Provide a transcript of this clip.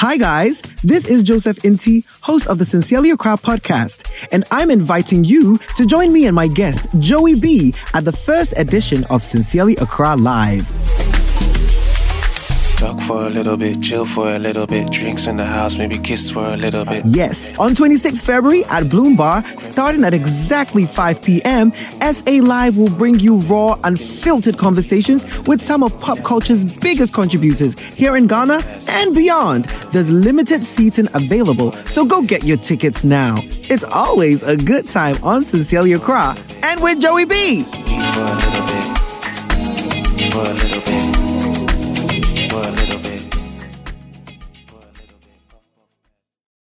Hi, guys. This is Joseph Inti, host of the Sincerely Accra podcast, and I'm inviting you to join me and my guest, Joey B, at the first edition of Sincerely Accra Live. For a little bit, chill for a little bit, drinks in the house, maybe kiss for a little bit. Yes, on 26th February at Bloom Bar, starting at exactly 5 p.m., SA Live will bring you raw, unfiltered conversations with some of pop culture's biggest contributors here in Ghana and beyond. There's limited seating available, so go get your tickets now. It's always a good time on Sincerely Accra and with Joey B.